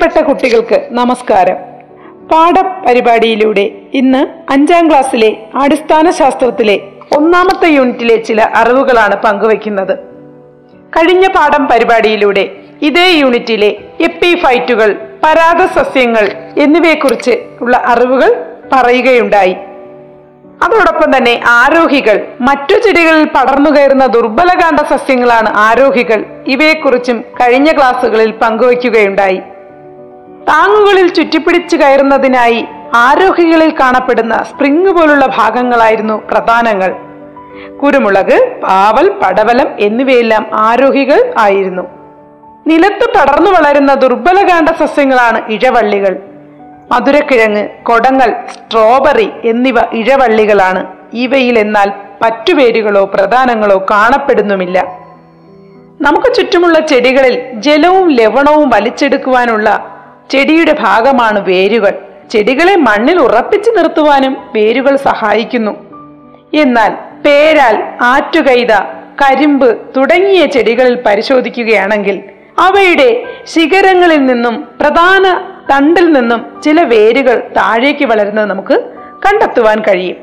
പ്രിയപ്പെട്ട കുട്ടികൾക്ക് നമസ്കാരം. പാഠ പരിപാടിയിലൂടെ ഇന്ന് അഞ്ചാം ക്ലാസ്സിലെ അടിസ്ഥാന ശാസ്ത്രത്തിലെ ഒന്നാമത്തെ യൂണിറ്റിലെ ചില അറിവുകളാണ് പങ്കുവയ്ക്കുന്നത്. കഴിഞ്ഞ പാഠം പരിപാടിയിലൂടെ ഇതേ യൂണിറ്റിലെ എപ്പിഫൈറ്റുകൾ പരാഗസസ്യങ്ങൾ എന്നിവയെക്കുറിച്ച് ഉള്ള അറിവുകൾ പറയുകയുണ്ടായി. അതോടൊപ്പം തന്നെ ആരോഹികൾ മറ്റു ചെടികളിൽ പടർന്നു കയറുന്ന ദുർബലകാന്ത സസ്യങ്ങളാണ് ആരോഹികൾ. ഇവയെക്കുറിച്ചും കഴിഞ്ഞ ക്ലാസ്സുകളിൽ പങ്കുവയ്ക്കുകയുണ്ടായി. താങ്ങുകളിൽ ചുറ്റിപ്പിടിച്ചു കയറുന്നതിനായി ആരോഹികളിൽ കാണപ്പെടുന്ന സ്പ്രിങ് പോലുള്ള ഭാഗങ്ങളായിരുന്നു പ്രധാനങ്ങൾ. കുരുമുളക് പാവൽ പടവലം എന്നിവയെല്ലാം ആരോഹികൾ ആയിരുന്നു. നിലത്ത് പടർന്നു വളരുന്ന ദുർബലകാന്ഡ സസ്യങ്ങളാണ് ഇഴവള്ളികൾ. മധുരക്കിഴങ്ങ് കൊടങ്ങൾ സ്ട്രോബെറി എന്നിവ ഇഴവള്ളികളാണ്. ഇവയിൽ എന്നാൽ പറ്റുവേരുകളോ പ്രധാനങ്ങളോ കാണപ്പെടുന്നുമില്ല. നമുക്ക് ചുറ്റുമുള്ള ചെടികളിൽ ജലവും ലവണവും വലിച്ചെടുക്കുവാനുള്ള ചെടിയുടെ ഭാഗമാണ് വേരുകൾ. ചെടികളെ മണ്ണിൽ ഉറപ്പിച്ചു നിർത്തുവാനും വേരുകൾ സഹായിക്കുന്നു. എന്നാൽ പേരാൽ ആറ്റുകൈത കരിമ്പ് തുടങ്ങിയ ചെടികളിൽ പരിശോധിക്കുകയാണെങ്കിൽ അവയുടെ ശിഖരങ്ങളിൽ നിന്നും പ്രധാന തണ്ടിൽ നിന്നും ചില വേരുകൾ താഴേക്ക് വളരുന്നത് നമുക്ക് കണ്ടെത്തുവാൻ കഴിയും.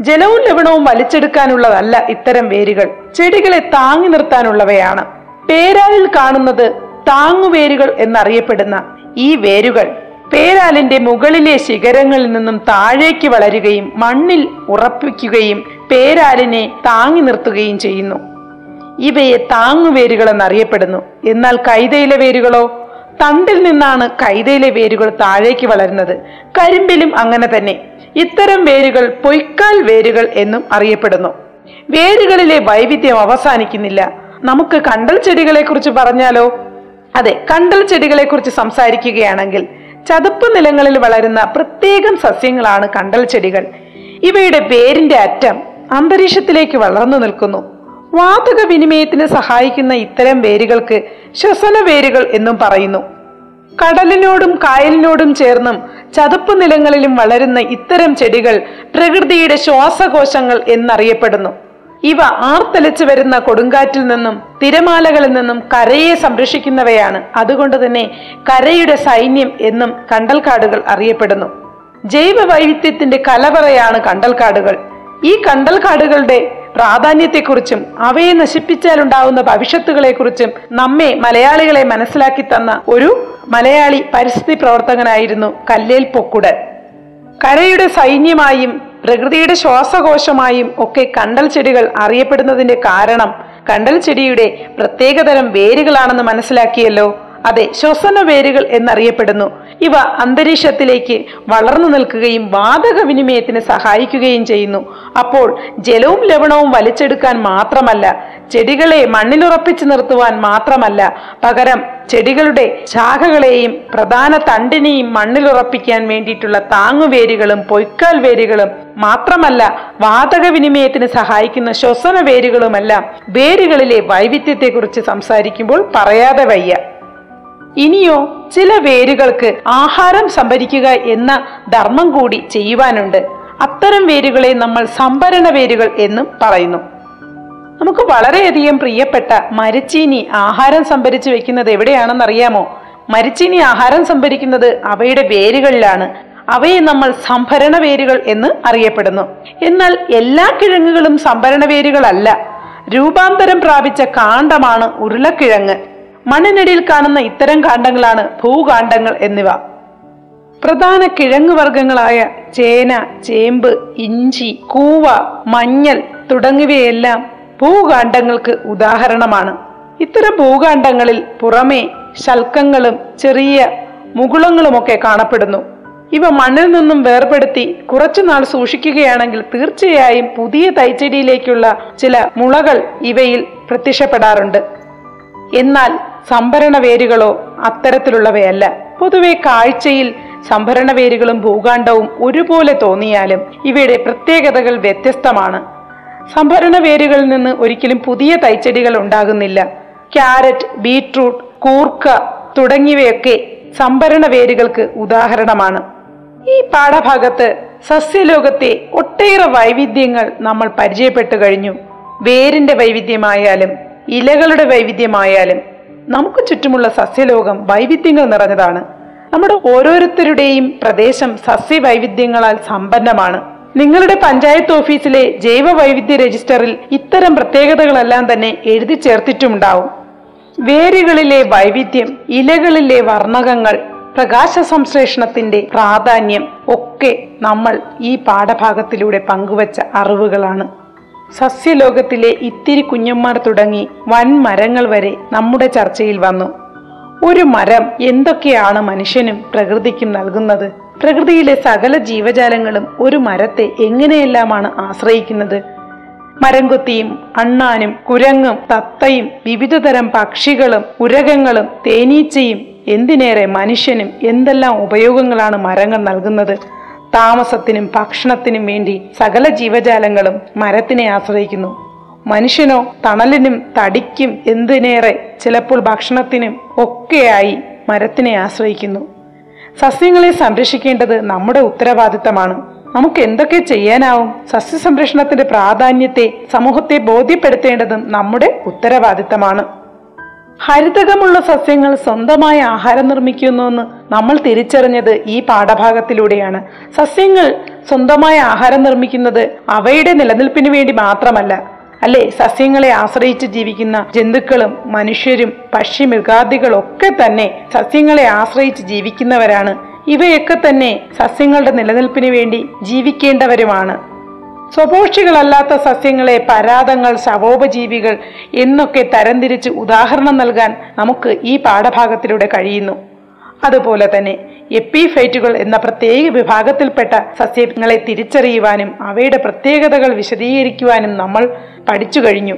ജലവും ലവണവും വലിച്ചെടുക്കാനുള്ളതല്ല ഇത്തരം വേരുകൾ. ചെടികളെ താങ്ങി നിർത്താനുള്ളവയാണ്. പേരാലിൽ കാണുന്നത് താങ്ങുവേരുകൾ എന്നറിയപ്പെടുന്ന ഈ വേരുകൾ പേരാലിന്റെ മുകളിലെ ശിഖരങ്ങളിൽ നിന്നും താഴേക്ക് വളരുകയും മണ്ണിൽ ഉറപ്പിക്കുകയും പേരാലിനെ താങ്ങി നിർത്തുകയും ചെയ്യുന്നു. ഇവയെ താങ്ങുവേരുകൾ എന്നറിയപ്പെടുന്നു എന്നാൽ കൈതയിലെ വേരുകളോ? തണ്ടിൽ നിന്നാണ് കൈതയിലെ വേരുകൾ താഴേക്ക് വളരുന്നത്. കരിമ്പിലും അങ്ങനെ തന്നെ. ഇത്തരം വേരുകൾ പൊയ്ക്കാൽ വേരുകൾ എന്നും അറിയപ്പെടുന്നു. വേരുകളിലെ വൈവിധ്യം അവസാനിക്കുന്നില്ല. നമുക്ക് കണ്ടൽ ചെടികളെ കുറിച്ച് പറഞ്ഞാലോ? അതെ കണ്ടൽ ചെടികളെ കുറിച്ച് സംസാരിക്കുകയാണെങ്കിൽ ചതുപ്പ് നിലങ്ങളിൽ വളരുന്ന പ്രത്യേകം സസ്യങ്ങളാണ് കണ്ടൽ ചെടികൾ. ഇവയുടെ പേരിന്റെ അറ്റം അന്തരീക്ഷത്തിലേക്ക് വളർന്നു നിൽക്കുന്നു. വാതക വിനിമയത്തിന് സഹായിക്കുന്ന ഇത്തരം വേരുകൾക്ക് ശ്വസന വേരുകൾ എന്നും പറയുന്നു. കടലിനോടും കായലിനോടും ചേർന്നും ചതുപ്പ് നിലങ്ങളിലും വളരുന്ന ഇത്തരം ചെടികൾ പ്രകൃതിയുടെ ശ്വാസകോശങ്ങൾ എന്നറിയപ്പെടുന്നു. ഇവ ആർത്തലിച്ചു വരുന്ന കൊടുങ്കാറ്റിൽ നിന്നും തിരമാലകളിൽ നിന്നും കരയെ സംരക്ഷിക്കുന്നവയാണ്. അതുകൊണ്ട് തന്നെ കരയുടെ സൈന്യം എന്നും കണ്ടൽക്കാടുകൾ അറിയപ്പെടുന്നു. ജൈവ വൈവിധ്യത്തിന്റെ കലവറയാണ് കണ്ടൽക്കാടുകൾ. ഈ കണ്ടൽക്കാടുകളുടെ പ്രാധാന്യത്തെക്കുറിച്ചും അവയെ നശിപ്പിച്ചാൽ നശിപ്പിച്ചാലുണ്ടാവുന്ന ഭവിഷ്യത്തുകളെക്കുറിച്ചും നമ്മെ മലയാളികളെ മനസ്സിലാക്കി തന്ന ഒരു മലയാളി പരിസ്ഥിതി പ്രവർത്തകനായിരുന്നു കല്ലേൽ പൊക്കുടൻ കരയുടെ സൈന്യമായും പ്രകൃതിയുടെ ശ്വാസകോശമായും ഒക്കെ കണ്ടൽ ചെടികൾ അറിയപ്പെടുന്നതിന്റെ കാരണം കണ്ടൽ ചെടിയുടെ പ്രത്യേകതരം വേരുകളാണെന്ന് മനസ്സിലാക്കിയല്ലോ. അതെ ശ്വസന വേരുകൾ എന്നറിയപ്പെടുന്നു. ഇവ അന്തരീക്ഷത്തിലേക്ക് വളർന്നു നിൽക്കുകയും വാതക വിനിമയത്തിന് സഹായിക്കുകയും ചെയ്യുന്നു. അപ്പോൾ ജലവും ലവണവും വലിച്ചെടുക്കാൻ മാത്രമല്ല ചെടികളെ മണ്ണിലുറപ്പിച്ചു നിർത്തുവാൻ മാത്രമല്ല പകരം ചെടികളുടെ ശാഖകളെയും പ്രധാന തണ്ടിനെയും മണ്ണിലുറപ്പിക്കാൻ വേണ്ടിയിട്ടുള്ള താങ്ങുവേരുകളും പൊയ്ക്കാൽ വേരുകളും മാത്രമല്ല വാതക വിനിമയത്തിന് സഹായിക്കുന്ന ശ്വസന വേരുകളുമെല്ലാം വേരുകളിലെ വൈവിധ്യത്തെക്കുറിച്ച് സംസാരിക്കുമ്പോൾ പറയാതെ വയ്യ. ഇനിയോ ചില വേരുകൾക്ക് ആഹാരം സംഭരിക്കുക എന്ന ധർമ്മം കൂടി ചെയ്യുവാനുണ്ട്. അത്തരം വേരുകളെ നമ്മൾ സംഭരണ വേരുകൾ എന്നും പറയുന്നു. നമുക്ക് വളരെയധികം പ്രിയപ്പെട്ട മരച്ചീനി ആഹാരം സംഭരിച്ചു വെക്കുന്നത് എവിടെയാണെന്ന് അറിയാമോ മരച്ചീനി ആഹാരം സംഭരിക്കുന്നത് അവയുടെ വേരുകളിലാണ്. അവയെ നമ്മൾ സംഭരണ വേരുകൾ എന്ന് അറിയപ്പെടുന്നു. എന്നാൽ എല്ലാ കിഴങ്ങുകളും സംഭരണ വേരുകളല്ല. രൂപാന്തരം പ്രാപിച്ച കാണ്ഡമാണ് ഉരുളക്കിഴങ്ങ്. മണ്ണിനടിയിൽ കാണുന്ന ഇത്തരം കാണ്ടങ്ങളാണ് ഭൂകാണ്ഡങ്ങൾ എന്നിവ. പ്രധാന കിഴങ്ങ് വർഗങ്ങളായ ചേന ചേമ്പ് ഇഞ്ചി കൂവ മഞ്ഞൾ തുടങ്ങിയവയെല്ലാം ഭൂകാണ്ഡങ്ങൾക്ക് ഉദാഹരണമാണ്. ഇത്തരം ഭൂകാണ്ഡങ്ങളിൽ പുറമേ ശൽക്കങ്ങളും ചെറിയ മുകുളങ്ങളുമൊക്കെ കാണപ്പെടുന്നു. ഇവ മണ്ണിൽ നിന്നും വേർപെടുത്തി കുറച്ചുനാൾ സൂക്ഷിക്കുകയാണെങ്കിൽ തീർച്ചയായും പുതിയ തൈച്ചെടിയിലേക്കുള്ള ചില മുളകൾ ഇവയിൽ പ്രത്യക്ഷപ്പെടാറുണ്ട്. എന്നാൽ സംഭരണ വേരുകളോ അത്തരത്തിലുള്ളവയല്ല. പൊതുവെ കാഴ്ചയിൽ സംഭരണ വേരുകളും ഭൂകാണ്ഡവും ഒരുപോലെ തോന്നിയാലും ഇവയുടെ പ്രത്യേകതകൾ വ്യത്യസ്തമാണ്. സംഭരണ വേരുകളിൽ നിന്ന് ഒരിക്കലും പുതിയ തൈച്ചെടികൾ ഉണ്ടാകുന്നില്ല. ക്യാരറ്റ് ബീട്രൂട്ട് കൂർക്ക തുടങ്ങിയവയൊക്കെ സംഭരണ വേരുകൾക്ക് ഉദാഹരണമാണ്. ഈ പാഠഭാഗത്ത് സസ്യലോകത്തെ ഒട്ടേറെ വൈവിധ്യങ്ങൾ നമ്മൾ പരിചയപ്പെട്ടു കഴിഞ്ഞു. വേരിന്റെ വൈവിധ്യമായാലും ഇലകളുടെ വൈവിധ്യമായാലും നമുക്ക് ചുറ്റുമുള്ള സസ്യലോകം വൈവിധ്യങ്ങൾ നിറഞ്ഞതാണ്. നമ്മുടെ ഓരോരുത്തരുടെയും പ്രദേശം സസ്യ വൈവിധ്യങ്ങളാൽ സമ്പന്നമാണ്. നിങ്ങളുടെ പഞ്ചായത്ത് ഓഫീസിലെ ജൈവ വൈവിധ്യ രജിസ്റ്ററിൽ ഇത്തരം പ്രത്യേകതകളെല്ലാം തന്നെ എഴുതി ചേർത്തിട്ടുണ്ടാവും വേരുകളിലെ വൈവിധ്യം ഇലകളിലെ വർണകങ്ങൾ പ്രകാശ സംശ്ലേഷണത്തിന്റെ പ്രാധാന്യം ഒക്കെ നമ്മൾ ഈ പാഠഭാഗത്തിലൂടെ പങ്കുവച്ച അറിവുകളാണ്. സസ്യലോകത്തിലെ ഇത്തിരി കുഞ്ഞന്മാർ തുടങ്ങി വൻ മരങ്ങൾ വരെ നമ്മുടെ ചർച്ചയിൽ വന്നു. ഒരു മരം എന്തൊക്കെയാണ് മനുഷ്യനും പ്രകൃതിക്കും നൽകുന്നത്? പ്രകൃതിയിലെ സകല ജീവജാലങ്ങളും ഒരു മരത്തെ എങ്ങനെയെല്ലാമാണ് ആശ്രയിക്കുന്നത്? മരംകൊത്തിയും അണ്ണാനും കുരങ്ങും തത്തയും വിവിധതരം പക്ഷികളും ഉരകങ്ങളും തേനീച്ചയും എന്തിനേറെ മനുഷ്യനും എന്തെല്ലാം ഉപയോഗങ്ങളാണ് മരങ്ങൾ നൽകുന്നത്? താമസത്തിനും ഭക്ഷണത്തിനും വേണ്ടി സകല ജീവജാലങ്ങളും മരത്തിനെ ആശ്രയിക്കുന്നു. മനുഷ്യനോ തണലിനും തടിക്കും എന്തിനേറെ ചിലപ്പോൾ ഭക്ഷണത്തിനും ഒക്കെയായി മരത്തിനെ ആശ്രയിക്കുന്നു. സസ്യങ്ങളെ സംരക്ഷിക്കേണ്ടത് നമ്മുടെ ഉത്തരവാദിത്തമാണ്. നമുക്ക് എന്തൊക്കെ ചെയ്യാനാവും? സസ്യസംരക്ഷണത്തിന്റെ പ്രാധാന്യത്തെ സമൂഹത്തെ ബോധ്യപ്പെടുത്തേണ്ടതും നമ്മുടെ ഉത്തരവാദിത്തമാണ്. ഹരിതകമുള്ള സസ്യങ്ങൾ സ്വന്തമായി ആഹാരം നിർമ്മിക്കുന്നുവെന്ന് നമ്മൾ തിരിച്ചറിഞ്ഞത് ഈ പാഠഭാഗത്തിലൂടെയാണ്. സസ്യങ്ങൾ സ്വന്തമായി ആഹാരം നിർമ്മിക്കുന്നത് അവയുടെ നിലനിൽപ്പിന് വേണ്ടി മാത്രമല്ല അല്ലെ? സസ്യങ്ങളെ ആശ്രയിച്ച് ജീവിക്കുന്ന ജന്തുക്കളും മനുഷ്യരും പക്ഷി മൃഗാദികളൊക്കെ തന്നെ സസ്യങ്ങളെ ആശ്രയിച്ച് ജീവിക്കുന്നവരാണ്. ഇവയൊക്കെ തന്നെ സസ്യങ്ങളുടെ നിലനിൽപ്പിന് വേണ്ടി ജീവിക്കേണ്ടവരുമാണ്. സ്വപോഷികളല്ലാത്ത സസ്യങ്ങളെ പരാതങ്ങൾ ശവോപജീവികൾ എന്നൊക്കെ തരംതിരിച്ച് ഉദാഹരണം നൽകാൻ നമുക്ക് ഈ പാഠഭാഗത്തിലൂടെ കഴിയുന്നു. അതുപോലെ തന്നെ എപ്പിഫൈറ്റുകൾ എന്ന പ്രത്യേക വിഭാഗത്തിൽപ്പെട്ട സസ്യങ്ങളെ തിരിച്ചറിയുവാനും അവയുടെ പ്രത്യേകതകൾ വിശദീകരിക്കുവാനും നമ്മൾ പഠിച്ചു കഴിഞ്ഞു.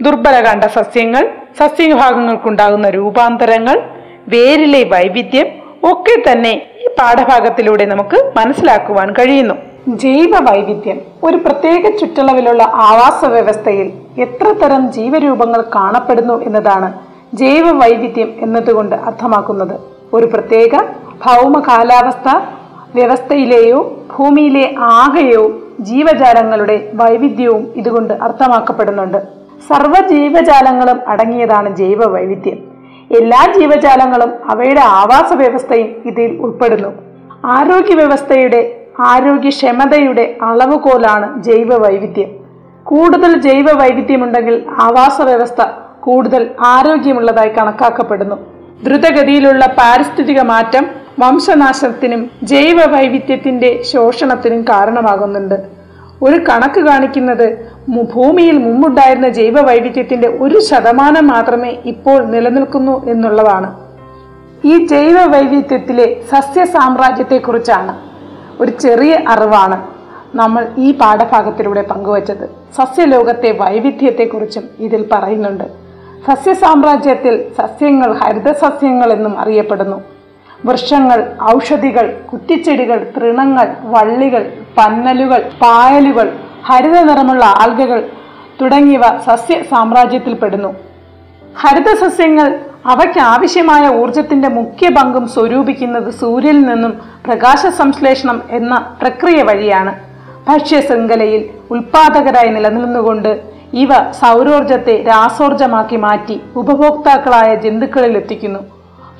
ദുർബല കണ്ട സസ്യങ്ങൾ സസ്യവിഭാഗങ്ങൾക്കുണ്ടാകുന്ന രൂപാന്തരങ്ങൾ വേരിലെ വൈവിധ്യം ഒക്കെ തന്നെ പാഠഭാഗത്തിലൂടെ നമുക്ക് മനസ്സിലാക്കുവാൻ കഴിയുന്നു. ജൈവ വൈവിധ്യം ഒരു പ്രത്യേക ചുറ്റളവിലുള്ള ആവാസ വ്യവസ്ഥയിൽ എത്ര തരം ജീവരൂപങ്ങൾ കാണപ്പെടുന്നു എന്നതാണ് ജൈവ വൈവിധ്യം എന്നതുകൊണ്ട് അർത്ഥമാക്കുന്നത്. ഒരു പ്രത്യേക ഭൗമ കാലാവസ്ഥ വ്യവസ്ഥയിലെയോ ഭൂമിയിലെ ആകെയോ ജീവജാലങ്ങളുടെ വൈവിധ്യവും ഇതുകൊണ്ട് അർത്ഥമാക്കപ്പെടുന്നുണ്ട്. സർവ ജീവജാലങ്ങളും അടങ്ങിയതാണ് ജൈവ വൈവിധ്യം എല്ലാ ജീവജാലങ്ങളും അവയുടെ ആവാസ വ്യവസ്ഥയും ഇതിൽ ഉൾപ്പെടുന്നു. ആരോഗ്യ വ്യവസ്ഥയുടെ ആരോഗ്യക്ഷമതയുടെ അളവുകോലാണ് ജൈവ വൈവിധ്യം കൂടുതൽ ജൈവ വൈവിധ്യമുണ്ടെങ്കിൽ ആവാസ വ്യവസ്ഥ കൂടുതൽ ആരോഗ്യമുള്ളതായി കണക്കാക്കപ്പെടുന്നു. ദ്രുതഗതിയിലുള്ള പാരിസ്ഥിതിക മാറ്റം വംശനാശത്തിനും ജൈവ വൈവിധ്യത്തിന്റെ ശോഷണത്തിനും കാരണമാകുന്നുണ്ട്. ഒരു കണക്ക് കാണിക്കുന്നത് ഭൂമിയിൽ മുമ്പുണ്ടായിരുന്ന ജൈവ വൈവിധ്യത്തിന്റെ ഒരു ശതമാനം മാത്രമേ ഇപ്പോൾ നിലനിൽക്കുന്നു എന്നുള്ളതാണ്. ഈ ജൈവ വൈവിധ്യത്തിലെ സസ്യ സാമ്രാജ്യത്തെക്കുറിച്ചാണ് ഒരു ചെറിയ അറിവാണ് നമ്മൾ ഈ പാഠഭാഗത്തിലൂടെ പങ്കുവച്ചത്. സസ്യലോകത്തെ വൈവിധ്യത്തെക്കുറിച്ചും ഇതിൽ പറയുന്നുണ്ട്. സസ്യ സാമ്രാജ്യത്തിൽ സസ്യങ്ങൾ ഹരിതസസ്യങ്ങൾ എന്നും അറിയപ്പെടുന്നു. വൃക്ഷങ്ങൾ ഔഷധികൾ കുറ്റിച്ചെടികൾ തൃണങ്ങൾ വള്ളികൾ പന്നലുകൾ പായലുകൾ ഹരിത നിറമുള്ള ആൽഗകൾ തുടങ്ങിയവ സസ്യ സാമ്രാജ്യത്തിൽപ്പെടുന്നു ഹരിതസസ്യങ്ങൾ അവയ്ക്ക് ആവശ്യമായ ഊർജത്തിന്റെ മുഖ്യ പങ്കും സ്വരൂപിക്കുന്നത് സൂര്യനിൽ നിന്നും പ്രകാശ സംശ്ലേഷണം എന്ന പ്രക്രിയ വഴിയാണ്. ഭക്ഷ്യശൃംഖലയിൽ ഉൽപാദകരായി നിലനിന്നുകൊണ്ട് ഇവ സൗരോർജത്തെ രാസോർജമാക്കി മാറ്റി ഉപഭോക്താക്കളായ ജന്തുക്കളിൽ എത്തിക്കുന്നു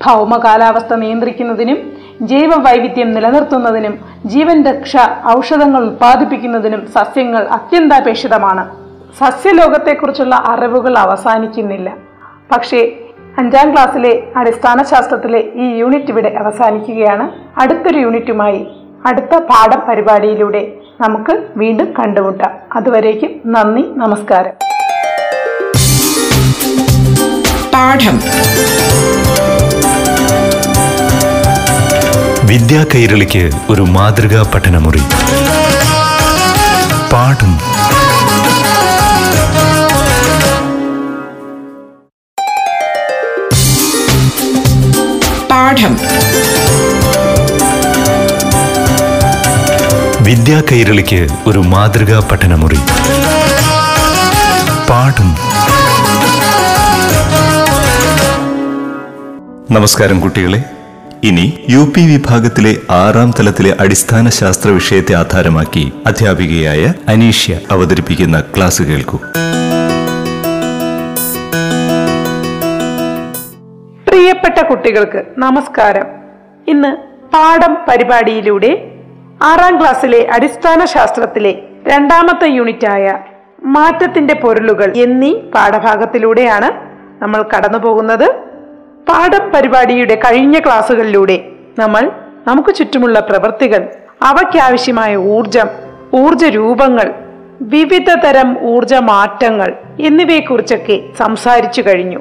ഭൗമ കാലാവസ്ഥ നിയന്ത്രിക്കുന്നതിനും ജൈവ വൈവിധ്യം നിലനിർത്തുന്നതിനും ജീവൻ രക്ഷ ഔഷധങ്ങൾ ഉൽപ്പാദിപ്പിക്കുന്നതിനും സസ്യങ്ങൾ അത്യന്താപേക്ഷിതമാണ്. സസ്യലോകത്തെക്കുറിച്ചുള്ള അറിവുകൾ അവസാനിക്കുന്നില്ല. പക്ഷേ അഞ്ചാം ക്ലാസ്സിലെ അടിസ്ഥാന ശാസ്ത്രത്തിലെ ഈ യൂണിറ്റ് ഇവിടെ അവസാനിക്കുകയാണ്. അടുത്തൊരു യൂണിറ്റുമായി അടുത്ത പാഠം പരിപാടിയിലൂടെ നമുക്ക് വീണ്ടും കണ്ടുമുട്ടാം. അതുവരേക്കും നന്ദി നമസ്കാരം. പാഠം. വിദ്യാ കൈരളിക്ക് ഒരു മാതൃകാ പഠനമുറി. പാഠം. പാഠം. വിദ്യാ കൈരളിക്ക് ഒരു മാതൃകാ പഠനമുറി. പാഠം. നമസ്കാരം കുട്ടികളെ. ഇനി യു പി വിഭാഗത്തിലെ ആറാം തലത്തിലെ അടിസ്ഥാന ശാസ്ത്ര വിഷയത്തെ ആധാരമാക്കി അധ്യാപികയായ അനീഷ്യ അവതരിപ്പിക്കുന്ന ക്ലാസ് കേൾക്കൂ. പ്രിയപ്പെട്ട കുട്ടികൾക്ക് നമസ്കാരം. ഇന്ന് പാഠം പരിപാടിയിലൂടെ ആറാം ക്ലാസ്സിലെ അടിസ്ഥാന ശാസ്ത്രത്തിലെ രണ്ടാമത്തെ യൂണിറ്റായ മാറ്റത്തിന്റെ പൊരുളുകൾ എന്നീ പാഠഭാഗത്തിലൂടെയാണ് നമ്മൾ കടന്നു പോകുന്നത് പാഠം പരിപാടിയുടെ കഴിഞ്ഞ ക്ലാസ്സുകളിലൂടെ നമ്മൾ നമുക്ക് ചുറ്റുമുള്ള പ്രവൃത്തികൾ അവയ്ക്കാവശ്യമായ ഊർജം ഊർജ രൂപങ്ങൾ വിവിധ തരം ഊർജ മാറ്റങ്ങൾ എന്നിവയെക്കുറിച്ചൊക്കെ സംസാരിച്ചു കഴിഞ്ഞു.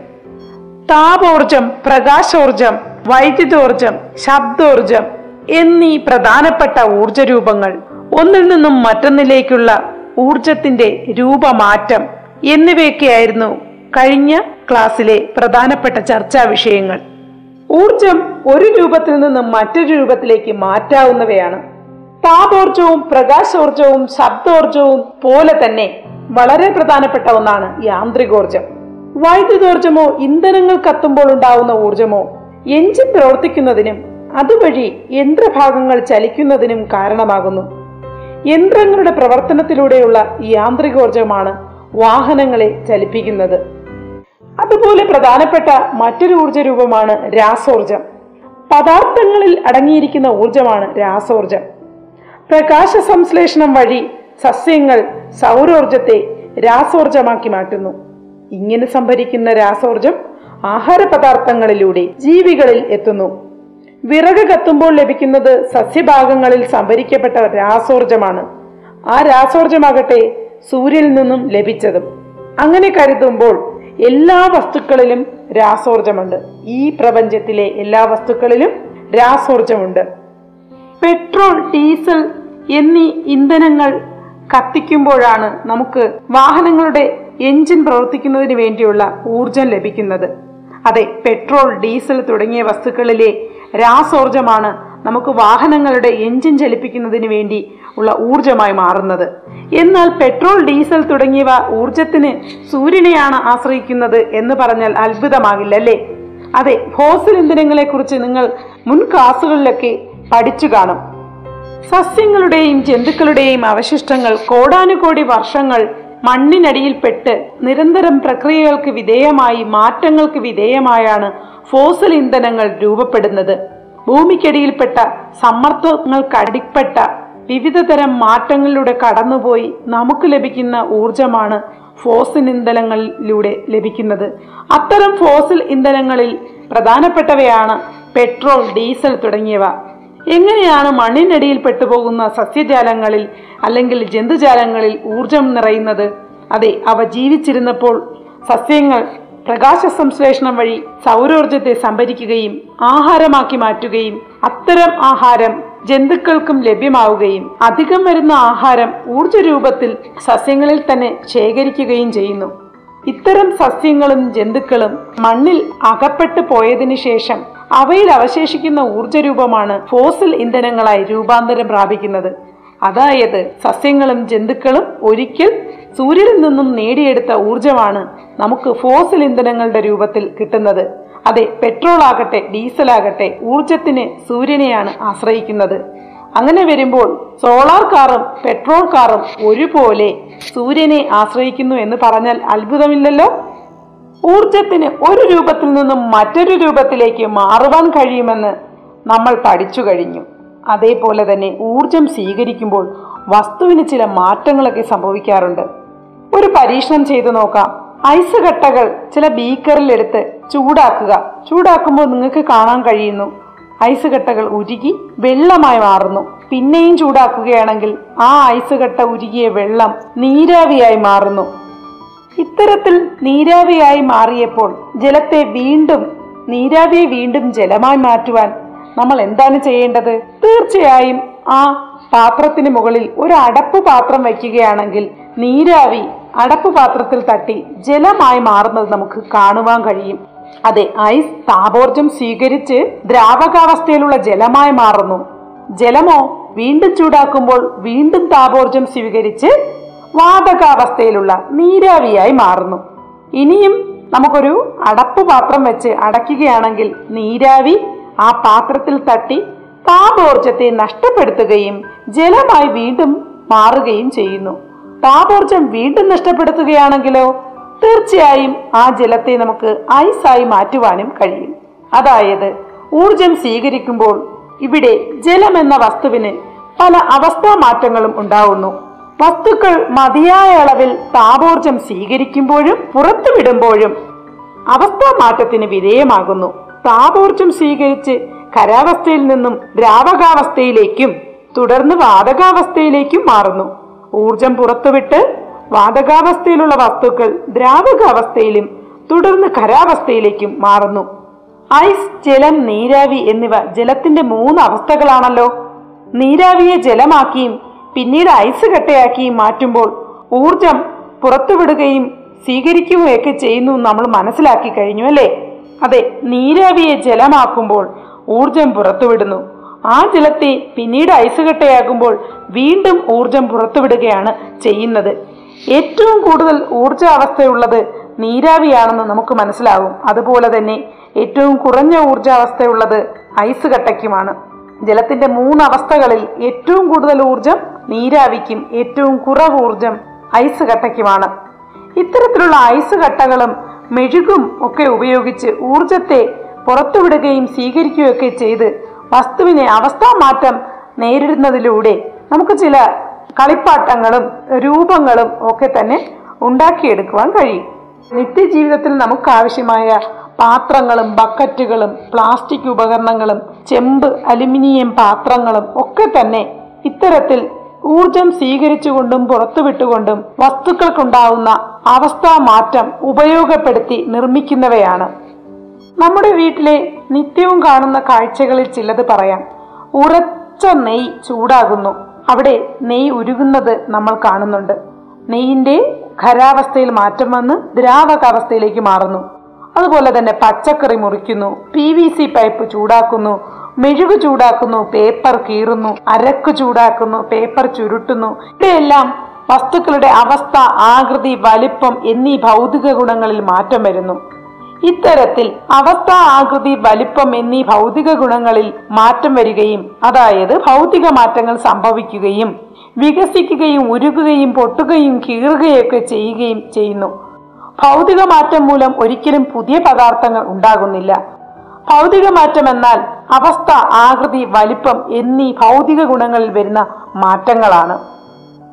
താപോർജം പ്രകാശോർജം വൈദ്യുതോർജം ശബ്ദോർജം എന്നീ പ്രധാനപ്പെട്ട ഊർജ രൂപങ്ങൾ ഒന്നിൽ നിന്നും മറ്റൊന്നിലേക്കുള്ള ഊർജത്തിന്റെ രൂപമാറ്റം എന്നിവയൊക്കെയായിരുന്നു കഴിഞ്ഞ ക്ലാസ്സിലെ പ്രധാനപ്പെട്ട ചർച്ചാ വിഷയങ്ങൾ. ഊർജം ഒരു രൂപത്തിൽ നിന്ന് മറ്റൊരു രൂപത്തിലേക്ക് മാറ്റാവുന്നവയാണ്. താപോർജവും പ്രകാശോർജവും ശബ്ദോർജവും പോലെ തന്നെ വളരെ പ്രധാനപ്പെട്ട ഒന്നാണ് യാന്ത്രികോർജം വൈദ്യുതോർജമോ ഇന്ധനങ്ങൾ കത്തുമ്പോൾ ഉണ്ടാവുന്ന ഊർജമോ എഞ്ചിൻ പ്രവർത്തിക്കുന്നതിനും അതുവഴി യന്ത്രഭാഗങ്ങൾ ചലിക്കുന്നതിനും കാരണമാകുന്നു. യന്ത്രങ്ങളുടെ പ്രവർത്തനത്തിലൂടെയുള്ള യാന്ത്രികോർജമാണ് വാഹനങ്ങളെ ചലിപ്പിക്കുന്നത്. അതുപോലെ പ്രധാനപ്പെട്ട മറ്റൊരു ഊർജ രൂപമാണ് രാസോർജം പദാർത്ഥങ്ങളിൽ അടങ്ങിയിരിക്കുന്ന ഊർജമാണ് രാസോർജം പ്രകാശ സംശ്ലേഷണം വഴി സസ്യങ്ങൾ സൗരോർജത്തെ രാസോർജമാക്കി മാറ്റുന്നു. ഇങ്ങനെ സംഭരിക്കുന്ന രാസോർജം ആഹാര പദാർത്ഥങ്ങളിലൂടെ ജീവികളിൽ എത്തുന്നു. വിറക് കത്തുമ്പോൾ ലഭിക്കുന്നത് സസ്യഭാഗങ്ങളിൽ സംഭരിക്കപ്പെട്ട രാസോർജമാണ് ആ രാസോർജമാകട്ടെ സൂര്യനിൽ നിന്നും ലഭിച്ചതും. അങ്ങനെ കരുതുമ്പോൾ എല്ലാ വസ്തുക്കളിലും രാസോർജമുണ്ട് ഈ പ്രപഞ്ചത്തിലെ എല്ലാ വസ്തുക്കളിലും രാസോർജമുണ്ട് പെട്രോൾ ഡീസൽ എന്നീ ഇന്ധനങ്ങൾ കത്തിക്കുമ്പോഴാണ് നമുക്ക് വാഹനങ്ങളുടെ എഞ്ചിൻ പ്രവർത്തിക്കുന്നതിന് വേണ്ടിയുള്ള ഊർജം ലഭിക്കുന്നത്. അതെ പെട്രോൾ ഡീസൽ തുടങ്ങിയ വസ്തുക്കളിലെ രാസോർജമാണ് നമുക്ക് വാഹനങ്ങളുടെ എഞ്ചിൻ ചലിപ്പിക്കുന്നതിന് വേണ്ടി ഉള്ള ഊർജമായി മാറുന്നത്. എന്നാൽ പെട്രോൾ ഡീസൽ തുടങ്ങിയവ ഊർജത്തിന് സൂര്യനെയാണ് ആശ്രയിക്കുന്നത് എന്ന് പറഞ്ഞാൽ അത്ഭുതമാകില്ല അല്ലേ അതെ ഫോസിൽ ഇന്ധനങ്ങളെ കുറിച്ച് നിങ്ങൾ മുൻ ക്ലാസ്സുകളിലൊക്കെ പഠിച്ചു കാണും. സസ്യങ്ങളുടെയും ജന്തുക്കളുടെയും അവശിഷ്ടങ്ങൾ കോടാനുകോടി വർഷങ്ങൾ മണ്ണിനടിയിൽപ്പെട്ട് നിരന്തരം പ്രക്രിയകൾക്ക് വിധേയമായി മാറ്റങ്ങൾക്ക് വിധേയമായാണ് ഫോസൽ ഇന്ധനങ്ങൾ രൂപപ്പെടുന്നത്. ഭൂമിക്കടിയിൽപ്പെട്ട സമ്മർദ്ദങ്ങൾക്കടിപ്പെട്ട വിവിധ തരം മാറ്റങ്ങളിലൂടെ കടന്നുപോയി നമുക്ക് ലഭിക്കുന്ന ഊർജമാണ് ഫോസിൽ ഇന്ധനങ്ങളിലൂടെ ലഭിക്കുന്നത്. അത്തരം ഫോസിൽ ഇന്ധനങ്ങളിൽ പ്രധാനപ്പെട്ടവയാണ് പെട്രോൾ ഡീസൽ തുടങ്ങിയവ. എങ്ങനെയാണ് മണ്ണിനടിയിൽ പെട്ടുപോകുന്ന സസ്യജാലങ്ങളിൽ അല്ലെങ്കിൽ ജന്തുജാലങ്ങളിൽ ഊർജം നിറയുന്നത്? അതെ അവ ജീവിച്ചിരുന്നപ്പോൾ സസ്യങ്ങൾ പ്രകാശ സംശ്ലേഷണം വഴി സൗരോർജത്തെ സംഭരിക്കുകയും ആഹാരമാക്കി മാറ്റുകയും അത്തരം ആഹാരം ജന്തുക്കൾക്കും ലഭ്യമാവുകയും അധികം വരുന്ന ആഹാരം ഊർജ രൂപത്തിൽ സസ്യങ്ങളിൽ തന്നെ ശേഖരിക്കുകയും ചെയ്യുന്നു. ഇത്തരം സസ്യങ്ങളും ജന്തുക്കളും മണ്ണിൽ അകപ്പെട്ടു പോയതിനു ശേഷം അവയിൽ അവശേഷിക്കുന്ന ഊർജരൂപമാണ് ഫോസിൽ ഇന്ധനങ്ങളായി രൂപാന്തരം പ്രാപിക്കുന്നത്. അതായത് സസ്യങ്ങളും ജന്തുക്കളും ഒരിക്കൽ സൂര്യനിൽ നിന്നും നേടിയെടുത്ത ഊർജമാണ് നമുക്ക് ഫോസിൽ ഇന്ധനങ്ങളുടെ രൂപത്തിൽ കിട്ടുന്നത്. അതെ പെട്രോൾ ആകട്ടെ ഡീസൽ ആകട്ടെ ഊർജത്തിന് സൂര്യനെയാണ് ആശ്രയിക്കുന്നത്. അങ്ങനെ വരുമ്പോൾ സോളാർ കാറും പെട്രോൾ കാറും ഒരുപോലെ സൂര്യനെ ആശ്രയിക്കുന്നു എന്ന് പറഞ്ഞാൽ അത്ഭുതമില്ലല്ലോ? ഊർജത്തിന് ഒരു രൂപത്തിൽ നിന്നും മറ്റൊരു രൂപത്തിലേക്ക് മാറുവാൻ കഴിയുമെന്ന് നമ്മൾ പഠിച്ചു കഴിഞ്ഞു. അതേപോലെ തന്നെ ഊർജം സ്വീകരിക്കുമ്പോൾ വസ്തുവിന് ചില മാറ്റങ്ങളൊക്കെ സംഭവിക്കാറുണ്ട്. ഒരു പരീക്ഷണം ചെയ്തു നോക്കാം. ഐസ് കട്ടകൾ ചില ബീക്കറിൽ എടുത്ത് ചൂടാക്കുക. ചൂടാക്കുമ്പോൾ നിങ്ങൾക്ക് കാണാൻ കഴിയുന്നു. ഐസ് കട്ടകൾ ഉരുകി വെള്ളമായി മാറുന്നു. പിന്നെയും ചൂടാക്കുകയാണെങ്കിൽ ആ ഐസ് കട്ട ഉരുകിയ വെള്ളം നീരാവിയായി മാറുന്നു. ഇത്തരത്തിൽ നീരാവിയായി മാറിയപ്പോൾ ജലത്തെ വീണ്ടും നീരാവിയെ വീണ്ടും ജലമായി മാറ്റുവാൻ നമ്മൾ എന്താണ് ചെയ്യേണ്ടത്? തീർച്ചയായും ആ പാത്രത്തിന് മുകളിൽ ഒരു അടപ്പ് പാത്രം വയ്ക്കുകയാണെങ്കിൽ നീരാവി അടപ്പ് പാത്രത്തിൽ തട്ടി ജലമായി മാറുന്നത് നമുക്ക് കാണുവാൻ കഴിയും. അതെ ഐസ് താപോർജം സ്വീകരിച്ച് ദ്രാവകാവസ്ഥയിലുള്ള ജലമായി മാറുന്നു. ജലമോ വീണ്ടും ചൂടാക്കുമ്പോൾ വീണ്ടും താപോർജം സ്വീകരിച്ച് വാതകാവസ്ഥയിലുള്ള നീരാവിയായി മാറുന്നു. ഇനിയും നമുക്കൊരു അടപ്പ് പാത്രം വെച്ച് അടയ്ക്കുകയാണെങ്കിൽ നീരാവി ആ പാത്രത്തിൽ തട്ടി താപോർജത്തെ നഷ്ടപ്പെടുത്തുകയും ജലമായി വീണ്ടും മാറുകയും ചെയ്യുന്നു. താപോർജം വീണ്ടും നഷ്ടപ്പെടുത്തുകയാണെങ്കിലോ തീർച്ചയായും ആ ജലത്തെ നമുക്ക് ഐസായി മാറ്റുവാനും കഴിയും. അതായത് ഊർജം സ്വീകരിക്കുമ്പോൾ ഇവിടെ ജലം എന്ന വസ്തുവിന് പല അവസ്ഥാ മാറ്റങ്ങളും ഉണ്ടാവുന്നു. വസ്തുക്കൾ മതിയായ അളവിൽ താപോർജം സ്വീകരിക്കുമ്പോഴും പുറത്തുവിടുമ്പോഴും അവസ്ഥാ മാറ്റത്തിന് വിധേയമാകുന്നു. താപോർജം സ്വീകരിച്ച് ഖരാവസ്ഥയിൽ നിന്നും ദ്രാവകാവസ്ഥയിലേക്കും തുടർന്ന് വാതകാവസ്ഥയിലേക്കും മാറുന്നു. ഊർജം പുറത്തുവിട്ട് വാതകാവസ്ഥയിലുള്ള വസ്തുക്കൾ ദ്രാവകാവസ്ഥയിലും തുടർന്ന് ഖരാവസ്ഥയിലേക്കും മാറുന്നു. ഐസ് ജലം നീരാവി എന്നിവ ജലത്തിന്റെ മൂന്ന് അവസ്ഥകളാണല്ലോ. നീരാവിയെ ജലമാക്കിയും പിന്നീട് ഐസ് കട്ടയാക്കിയും മാറ്റുമ്പോൾ ഊർജം പുറത്തുവിടുകയും സ്വീകരിക്കുകയൊക്കെ ചെയ്യുന്നു നമ്മൾ മനസ്സിലാക്കി കഴിഞ്ഞു അല്ലേ? അതെ നീരാവിയെ ജലമാക്കുമ്പോൾ ഊർജം പുറത്തുവിടുന്നു. ആ ജലത്തെ പിന്നീട് ഐസ് കട്ടയാകുമ്പോൾ വീണ്ടും ഊർജം പുറത്തുവിടുകയാണ് ചെയ്യുന്നത്. ഏറ്റവും കൂടുതൽ ഊർജാവസ്ഥയുള്ളത് നീരാവിയാണെന്ന് നമുക്ക് മനസ്സിലാകും അതുപോലെ തന്നെ ഏറ്റവും കുറഞ്ഞ ഊർജാവസ്ഥയുള്ളത് ഐസ് കട്ടയ്ക്കുമാണ്. ജലത്തിന്റെ മൂന്ന് അവസ്ഥകളിൽ ഏറ്റവും കൂടുതൽ ഊർജം നീരാവിക്കും ഏറ്റവും കുറവ് ഊർജം ഐസ് കട്ടയ്ക്കുമാണ്. ഇത്തരത്തിലുള്ള ഐസ് കട്ടകളും മെഴുകും ഒക്കെ ഉപയോഗിച്ച് ഊർജത്തെ പുറത്തുവിടുകയും സ്വീകരിക്കുകയൊക്കെ ചെയ്ത് വസ്തുവിനെ അവസ്ഥാമാറ്റം നേരിടുന്നതിലൂടെ നമുക്ക് ചില കളിപ്പാട്ടങ്ങളും രൂപങ്ങളും ഒക്കെ തന്നെ ഉണ്ടാക്കിയെടുക്കുവാൻ കഴിയും. നിത്യജീവിതത്തിൽ നമുക്ക് ആവശ്യമായ പാത്രങ്ങളും ബക്കറ്റുകളും പ്ലാസ്റ്റിക് ഉപകരണങ്ങളും ചെമ്പ് അലുമിനിയം പാത്രങ്ങളും ഒക്കെ തന്നെ ഇത്തരത്തിൽ ഊർജം സ്വീകരിച്ചുകൊണ്ടും പുറത്തുവിട്ടുകൊണ്ടും വസ്തുക്കൾക്കുണ്ടാവുന്ന അവസ്ഥാ മാറ്റം ഉപയോഗപ്പെടുത്തി നിർമ്മിക്കുന്നവയാണ്. നമ്മുടെ വീട്ടിലെ നിത്യവും കാണുന്ന കാഴ്ചകളിൽ ചിലത് പറയാം. ഉറച്ച നെയ് ചൂടാകുന്നു. അവിടെ നെയ് ഉരുകുന്നത് നമ്മൾ കാണുന്നുണ്ട്. നെയ്യിന്റെ ഖരാവസ്ഥയിൽ മാറ്റം വന്ന് ദ്രാവകാവസ്ഥയിലേക്ക് മാറുന്നു. അതുപോലെ തന്നെ പച്ചക്കറി മുറിക്കുന്നു. പി വി സി പൈപ്പ് ചൂടാക്കുന്നു. മെഴുക് ചൂടാക്കുന്നു. പേപ്പർ കീറുന്നു. അരക്ക് ചൂടാക്കുന്നു. പേപ്പർ ചുരുട്ടുന്നു. ഇവയെല്ലാം വസ്തുക്കളുടെ അവസ്ഥ ആകൃതി വലിപ്പം എന്നീ ഭൗതിക ഗുണങ്ങളിൽ മാറ്റം വരുന്നു. ഇത്തരത്തിൽ അവസ്ഥ ആകൃതി വലിപ്പം എന്നീ ഭൗതിക ഗുണങ്ങളിൽ മാറ്റം വരികയും അതായത് ഭൗതിക മാറ്റങ്ങൾ സംഭവിക്കുകയും വികസിക്കുകയും ഉരുകുകയും പൊട്ടുകയും കീറുകയൊക്കെ ചെയ്യുകയും ചെയ്യുന്നു. ഭൗതിക മാറ്റം മൂലം ഒരിക്കലും പുതിയ പദാർത്ഥങ്ങൾ ഉണ്ടാകുന്നില്ല. ഭൗതിക മാറ്റം എന്നാൽ അവസ്ഥ ആകൃതി വലിപ്പം എന്നീ ഭൗതിക ഗുണങ്ങളിൽ വരുന്ന മാറ്റങ്ങളാണ്.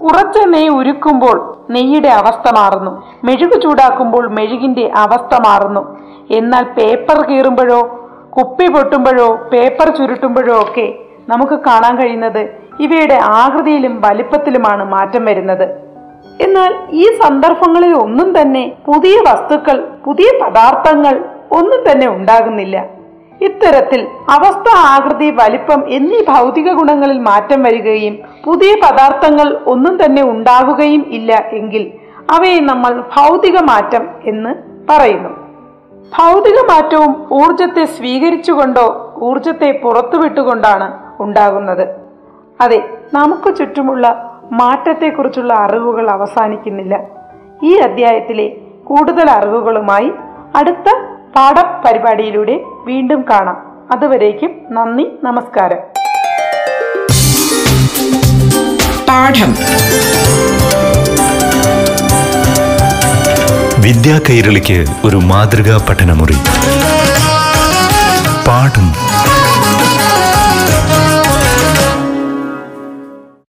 ഉറച്ച നെയ് ഉരുക്കുമ്പോൾ നെയ്യുടെ അവസ്ഥ മാറുന്നു. മെഴുകു ചൂടാക്കുമ്പോൾ മെഴുകിന്റെ അവസ്ഥ മാറുന്നു. എന്നാൽ പേപ്പർ കീറുമ്പോഴോ കുപ്പി പൊട്ടുമ്പോഴോ പേപ്പർ ചുരുട്ടുമ്പോഴോ ഒക്കെ നമുക്ക് കാണാൻ കഴിയുന്നത് ഇവയുടെ ആകൃതിയിലും വലിപ്പത്തിലുമാണ് മാറ്റം വരുന്നത്. എന്നാൽ ഈ സന്ദർഭങ്ങളിൽ ഒന്നും തന്നെ പുതിയ വസ്തുക്കൾ പുതിയ പദാർത്ഥങ്ങൾ ഒന്നും തന്നെ ഉണ്ടാകുന്നില്ല. ഇത്തരത്തിൽ അവസ്ഥ ആകൃതി വലിപ്പം എന്നീ ഭൗതിക ഗുണങ്ങളിൽ മാറ്റം വരികയും പുതിയ പദാർത്ഥങ്ങൾ ഒന്നും തന്നെ ഉണ്ടാകുകയും ഇല്ല എങ്കിൽ അവയെ നമ്മൾ ഭൗതിക മാറ്റം എന്ന് പറയുന്നു. ഭൗതിക മാറ്റവും ഊർജത്തെ സ്വീകരിച്ചുകൊണ്ടോ ഊർജത്തെ പുറത്തുവിട്ടുകൊണ്ടാണ് ഉണ്ടാകുന്നത്. അതെ നമുക്ക് ചുറ്റുമുള്ള മാറ്റത്തെക്കുറിച്ചുള്ള അറിവുകൾ അവസാനിക്കുന്നില്ല. ഈ അധ്യായത്തിലെ കൂടുതൽ അറിവുകളുമായി അടുത്ത പാഠപരിപാടിയിലൂടെ വീണ്ടും കാണാം. അതുവരേക്കും നന്ദി നമസ്കാരം. പാഠം. വിദ്യാ കൈരളിക്ക് ഒരു മാതൃകാ പഠനമുറി. പാഠം